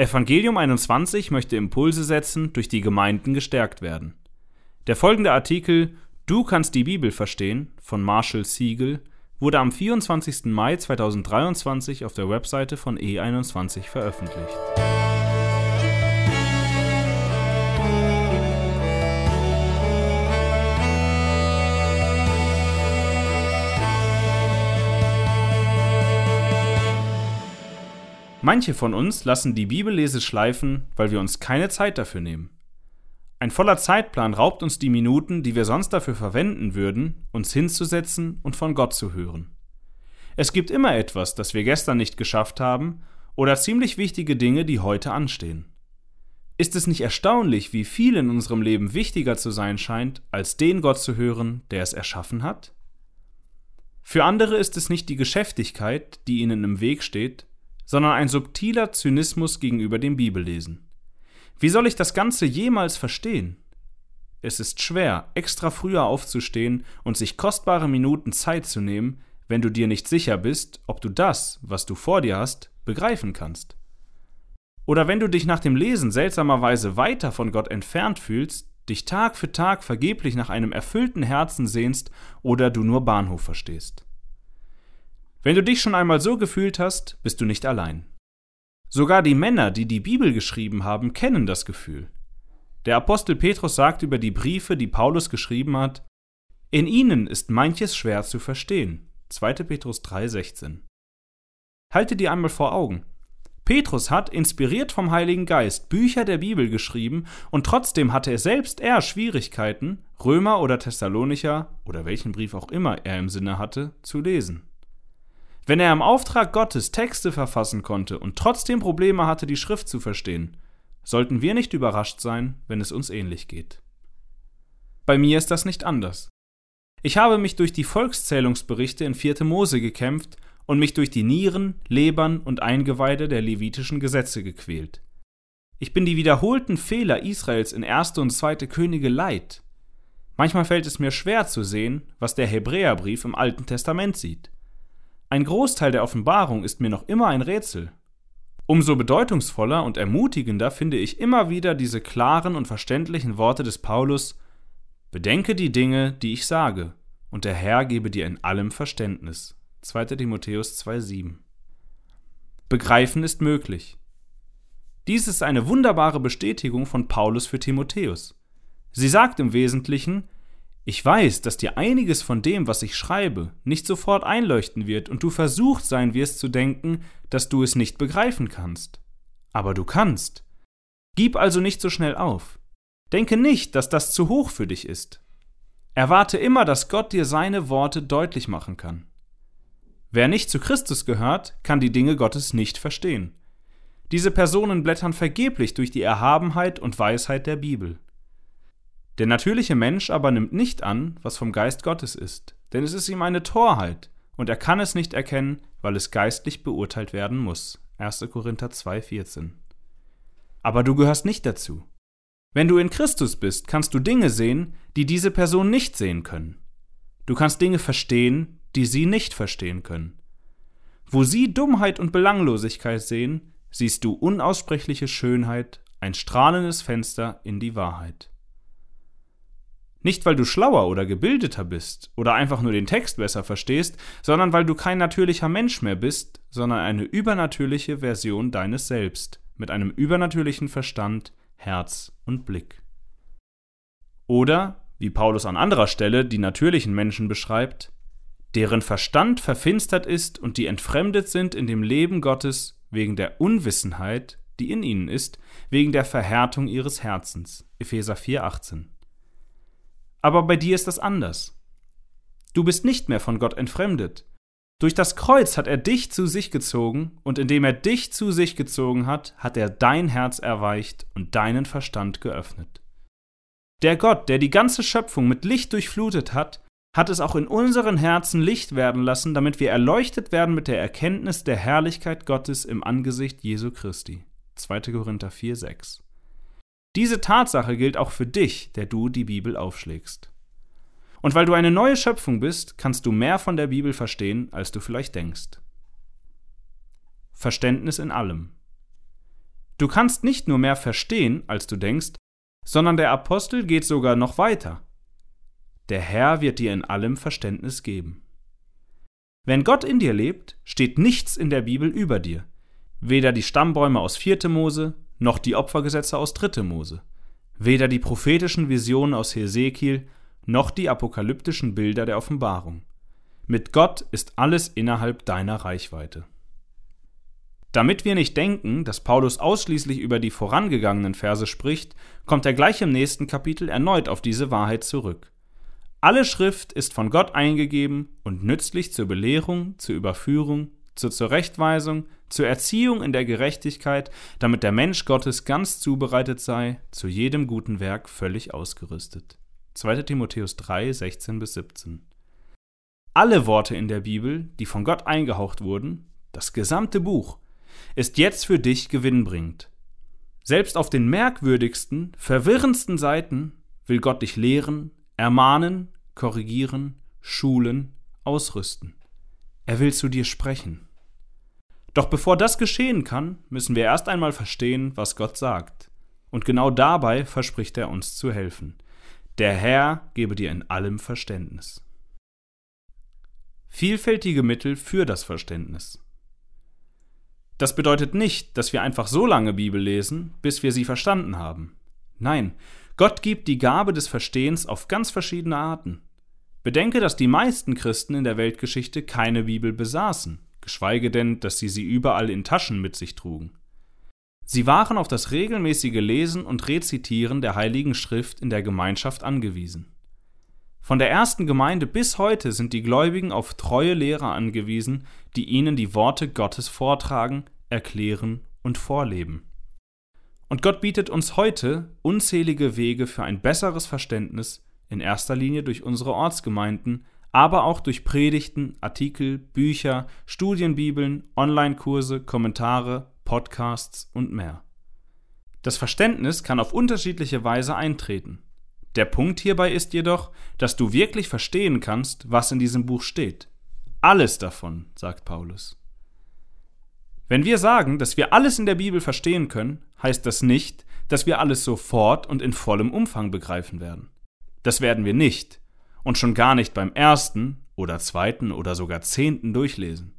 Evangelium 21 möchte Impulse setzen, durch die Gemeinden gestärkt werden. Der folgende Artikel Du kannst die Bibel verstehen von Marshall Siegel wurde am 24. Mai 2023 auf der Webseite von E21 veröffentlicht. Manche von uns lassen die Bibellese schleifen, weil wir uns keine Zeit dafür nehmen. Ein voller Zeitplan raubt uns die Minuten, die wir sonst dafür verwenden würden, uns hinzusetzen und von Gott zu hören. Es gibt immer etwas, das wir gestern nicht geschafft haben, oder ziemlich wichtige Dinge, die heute anstehen. Ist es nicht erstaunlich, wie viel in unserem Leben wichtiger zu sein scheint, als den Gott zu hören, der es erschaffen hat? Für andere ist es nicht die Geschäftigkeit, die ihnen im Weg steht, sondern ein subtiler Zynismus gegenüber dem Bibellesen. Wie soll ich das Ganze jemals verstehen? Es ist schwer, extra früher aufzustehen und sich kostbare Minuten Zeit zu nehmen, wenn du dir nicht sicher bist, ob du das, was du vor dir hast, begreifen kannst. Oder wenn du dich nach dem Lesen seltsamerweise weiter von Gott entfernt fühlst, dich Tag für Tag vergeblich nach einem erfüllten Herzen sehnst oder du nur Bahnhof verstehst. Wenn du dich schon einmal so gefühlt hast, bist du nicht allein. Sogar die Männer, die die Bibel geschrieben haben, kennen das Gefühl. Der Apostel Petrus sagt über die Briefe, die Paulus geschrieben hat, in ihnen ist manches schwer zu verstehen. 2. Petrus 3,16. Halte dir einmal vor Augen. Petrus hat, inspiriert vom Heiligen Geist, Bücher der Bibel geschrieben und trotzdem hatte selbst er Schwierigkeiten, Römer oder Thessalonicher oder welchen Brief auch immer er im Sinne hatte, zu lesen. Wenn er im Auftrag Gottes Texte verfassen konnte und trotzdem Probleme hatte, die Schrift zu verstehen, sollten wir nicht überrascht sein, wenn es uns ähnlich geht. Bei mir ist das nicht anders. Ich habe mich durch die Volkszählungsberichte in 4. Mose gekämpft und mich durch die Nieren, Lebern und Eingeweide der levitischen Gesetze gequält. Ich bin die wiederholten Fehler Israels in 1. und 2. Könige leid. Manchmal fällt es mir schwer zu sehen, was der Hebräerbrief im Alten Testament sieht. Ein Großteil der Offenbarung ist mir noch immer ein Rätsel. Umso bedeutungsvoller und ermutigender finde ich immer wieder diese klaren und verständlichen Worte des Paulus Bedenke die Dinge, die ich sage, und der Herr gebe dir in allem Verständnis. 2. Timotheus 2,7 Begreifen ist möglich. Dies ist eine wunderbare Bestätigung von Paulus für Timotheus. Sie sagt im Wesentlichen, ich weiß, dass dir einiges von dem, was ich schreibe, nicht sofort einleuchten wird und du versucht sein wirst zu denken, dass du es nicht begreifen kannst. Aber du kannst. Gib also nicht so schnell auf. Denke nicht, dass das zu hoch für dich ist. Erwarte immer, dass Gott dir seine Worte deutlich machen kann. Wer nicht zu Christus gehört, kann die Dinge Gottes nicht verstehen. Diese Personen blättern vergeblich durch die Erhabenheit und Weisheit der Bibel. Der natürliche Mensch aber nimmt nicht an, was vom Geist Gottes ist, denn es ist ihm eine Torheit, und er kann es nicht erkennen, weil es geistlich beurteilt werden muss. 1. Korinther 2,14. Aber du gehörst nicht dazu. Wenn du in Christus bist, kannst du Dinge sehen, die diese Person nicht sehen können. Du kannst Dinge verstehen, die sie nicht verstehen können. Wo sie Dummheit und Belanglosigkeit sehen, siehst du unaussprechliche Schönheit, ein strahlendes Fenster in die Wahrheit. Nicht, weil du schlauer oder gebildeter bist oder einfach nur den Text besser verstehst, sondern weil du kein natürlicher Mensch mehr bist, sondern eine übernatürliche Version deines Selbst mit einem übernatürlichen Verstand, Herz und Blick. Oder, wie Paulus an anderer Stelle die natürlichen Menschen beschreibt, deren Verstand verfinstert ist und die entfremdet sind in dem Leben Gottes wegen der Unwissenheit, die in ihnen ist, wegen der Verhärtung ihres Herzens. Epheser 4,18. Aber bei dir ist das anders. Du bist nicht mehr von Gott entfremdet. Durch das Kreuz hat er dich zu sich gezogen, und indem er dich zu sich gezogen hat, hat er dein Herz erweicht und deinen Verstand geöffnet. Der Gott, der die ganze Schöpfung mit Licht durchflutet hat, hat es auch in unseren Herzen Licht werden lassen, damit wir erleuchtet werden mit der Erkenntnis der Herrlichkeit Gottes im Angesicht Jesu Christi. 2. Korinther 4, 6. Diese Tatsache gilt auch für dich, der du die Bibel aufschlägst. Und weil du eine neue Schöpfung bist, kannst du mehr von der Bibel verstehen, als du vielleicht denkst. Verständnis in allem. Du kannst nicht nur mehr verstehen, als du denkst, sondern der Apostel geht sogar noch weiter. Der Herr wird dir in allem Verständnis geben. Wenn Gott in dir lebt, steht nichts in der Bibel über dir. Weder die Stammbäume aus 4. Mose, noch die Opfergesetze aus 3. Mose. Weder die prophetischen Visionen aus Hesekiel, noch die apokalyptischen Bilder der Offenbarung. Mit Gott ist alles innerhalb deiner Reichweite. Damit wir nicht denken, dass Paulus ausschließlich über die vorangegangenen Verse spricht, kommt er gleich im nächsten Kapitel erneut auf diese Wahrheit zurück. Alle Schrift ist von Gott eingegeben und nützlich zur Belehrung, zur Überführung, zur Zurechtweisung, zur Erziehung in der Gerechtigkeit, damit der Mensch Gottes ganz zubereitet sei, zu jedem guten Werk völlig ausgerüstet. 2. Timotheus 3, 16 bis 17. Alle Worte in der Bibel, die von Gott eingehaucht wurden, das gesamte Buch, ist jetzt für dich gewinnbringend. Selbst auf den merkwürdigsten, verwirrendsten Seiten will Gott dich lehren, ermahnen, korrigieren, schulen, ausrüsten. Er will zu dir sprechen. Doch bevor das geschehen kann, müssen wir erst einmal verstehen, was Gott sagt. Und genau dabei verspricht er uns zu helfen. Der Herr gebe dir in allem Verständnis. Vielfältige Mittel für das Verständnis. Das bedeutet nicht, dass wir einfach so lange Bibel lesen, bis wir sie verstanden haben. Nein, Gott gibt die Gabe des Verstehens auf ganz verschiedene Arten. Bedenke, dass die meisten Christen in der Weltgeschichte keine Bibel besaßen, geschweige denn, dass sie sie überall in Taschen mit sich trugen. Sie waren auf das regelmäßige Lesen und Rezitieren der Heiligen Schrift in der Gemeinschaft angewiesen. Von der ersten Gemeinde bis heute sind die Gläubigen auf treue Lehrer angewiesen, die ihnen die Worte Gottes vortragen, erklären und vorleben. Und Gott bietet uns heute unzählige Wege für ein besseres Verständnis, in erster Linie durch unsere Ortsgemeinden, aber auch durch Predigten, Artikel, Bücher, Studienbibeln, Online-Kurse, Kommentare, Podcasts und mehr. Das Verständnis kann auf unterschiedliche Weise eintreten. Der Punkt hierbei ist jedoch, dass du wirklich verstehen kannst, was in diesem Buch steht. Alles davon, sagt Paulus. Wenn wir sagen, dass wir alles in der Bibel verstehen können, heißt das nicht, dass wir alles sofort und in vollem Umfang begreifen werden. Das werden wir nicht und schon gar nicht beim ersten oder zweiten oder sogar zehnten Durchlesen.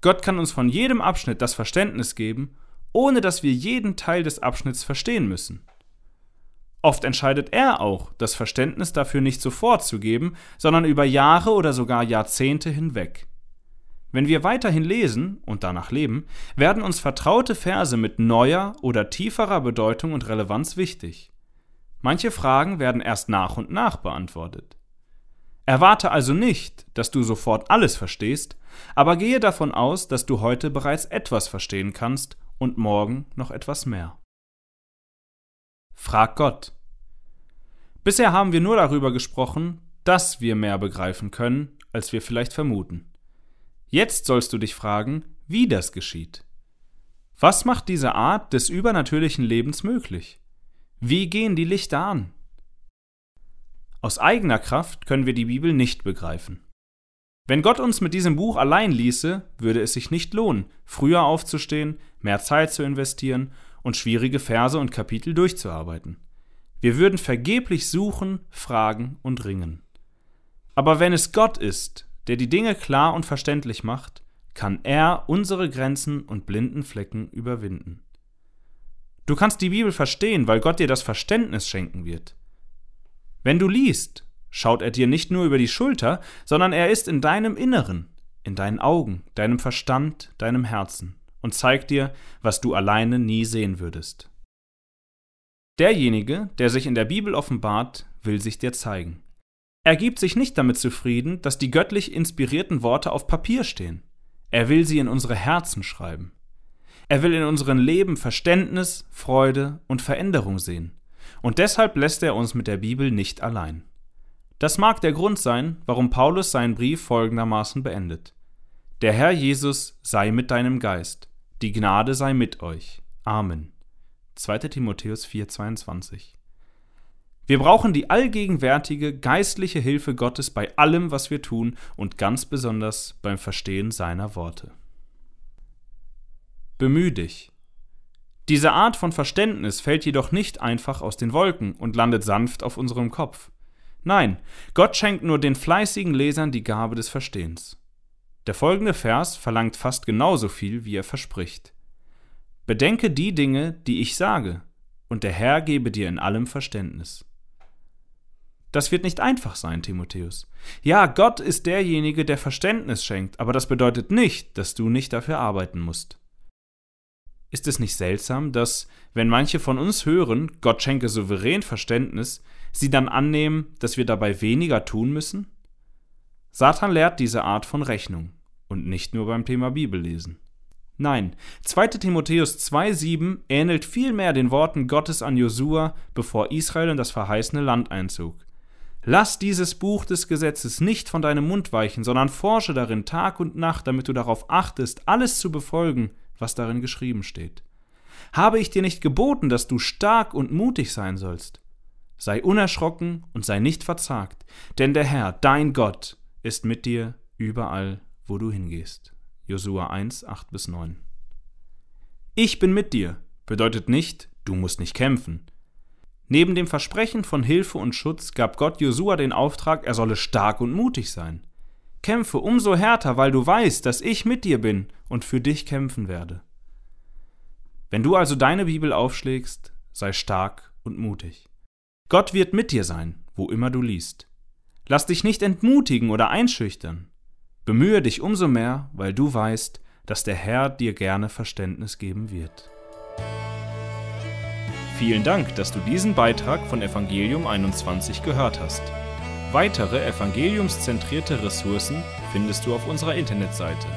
Gott kann uns von jedem Abschnitt das Verständnis geben, ohne dass wir jeden Teil des Abschnitts verstehen müssen. Oft entscheidet er auch, das Verständnis dafür nicht sofort zu geben, sondern über Jahre oder sogar Jahrzehnte hinweg. Wenn wir weiterhin lesen und danach leben, werden uns vertraute Verse mit neuer oder tieferer Bedeutung und Relevanz wichtig. Manche Fragen werden erst nach und nach beantwortet. Erwarte also nicht, dass du sofort alles verstehst, aber gehe davon aus, dass du heute bereits etwas verstehen kannst und morgen noch etwas mehr. Frag Gott. Bisher haben wir nur darüber gesprochen, dass wir mehr begreifen können, als wir vielleicht vermuten. Jetzt sollst du dich fragen, wie das geschieht. Was macht diese Art des übernatürlichen Lebens möglich? Wie gehen die Lichter an? Aus eigener Kraft können wir die Bibel nicht begreifen. Wenn Gott uns mit diesem Buch allein ließe, würde es sich nicht lohnen, früher aufzustehen, mehr Zeit zu investieren und schwierige Verse und Kapitel durchzuarbeiten. Wir würden vergeblich suchen, fragen und ringen. Aber wenn es Gott ist, der die Dinge klar und verständlich macht, kann er unsere Grenzen und blinden Flecken überwinden. Du kannst die Bibel verstehen, weil Gott dir das Verständnis schenken wird. Wenn du liest, schaut er dir nicht nur über die Schulter, sondern er ist in deinem Inneren, in deinen Augen, deinem Verstand, deinem Herzen und zeigt dir, was du alleine nie sehen würdest. Derjenige, der sich in der Bibel offenbart, will sich dir zeigen. Er gibt sich nicht damit zufrieden, dass die göttlich inspirierten Worte auf Papier stehen. Er will sie in unsere Herzen schreiben. Er will in unserem Leben Verständnis, Freude und Veränderung sehen. Und deshalb lässt er uns mit der Bibel nicht allein. Das mag der Grund sein, warum Paulus seinen Brief folgendermaßen beendet. Der Herr Jesus sei mit deinem Geist. Die Gnade sei mit euch. Amen. 2. Timotheus 4,22 Wir brauchen die allgegenwärtige geistliche Hilfe Gottes bei allem, was wir tun und ganz besonders beim Verstehen seiner Worte. Bemüh dich. Diese Art von Verständnis fällt jedoch nicht einfach aus den Wolken und landet sanft auf unserem Kopf. Nein, Gott schenkt nur den fleißigen Lesern die Gabe des Verstehens. Der folgende Vers verlangt fast genauso viel, wie er verspricht. Bedenke die Dinge, die ich sage, und der Herr gebe dir in allem Verständnis. Das wird nicht einfach sein, Timotheus. Ja, Gott ist derjenige, der Verständnis schenkt, aber das bedeutet nicht, dass du nicht dafür arbeiten musst. Ist es nicht seltsam, dass, wenn manche von uns hören, Gott schenke souverän Verständnis, sie dann annehmen, dass wir dabei weniger tun müssen? Satan lehrt diese Art von Rechnung und nicht nur beim Thema Bibellesen. Nein, 2. Timotheus 2,7 ähnelt vielmehr den Worten Gottes an Josua, bevor Israel in das verheißene Land einzog. Lass dieses Buch des Gesetzes nicht von deinem Mund weichen, sondern forsche darin Tag und Nacht, damit du darauf achtest, alles zu befolgen, was darin geschrieben steht. Habe ich dir nicht geboten, dass du stark und mutig sein sollst? Sei unerschrocken und sei nicht verzagt, denn der Herr, dein Gott, ist mit dir überall, wo du hingehst. Josua 1, 8 bis 9. Ich bin mit dir bedeutet nicht, du musst nicht kämpfen. Neben dem Versprechen von Hilfe und Schutz gab Gott Josua den Auftrag, er solle stark und mutig sein. Kämpfe umso härter, weil du weißt, dass ich mit dir bin und für dich kämpfen werde. Wenn du also deine Bibel aufschlägst, sei stark und mutig. Gott wird mit dir sein, wo immer du liest. Lass dich nicht entmutigen oder einschüchtern. Bemühe dich umso mehr, weil du weißt, dass der Herr dir gerne Verständnis geben wird. Vielen Dank, dass du diesen Beitrag von Evangelium 21 gehört hast. Weitere evangeliumszentrierte Ressourcen findest du auf unserer Internetseite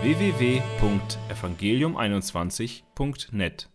www.evangelium21.net.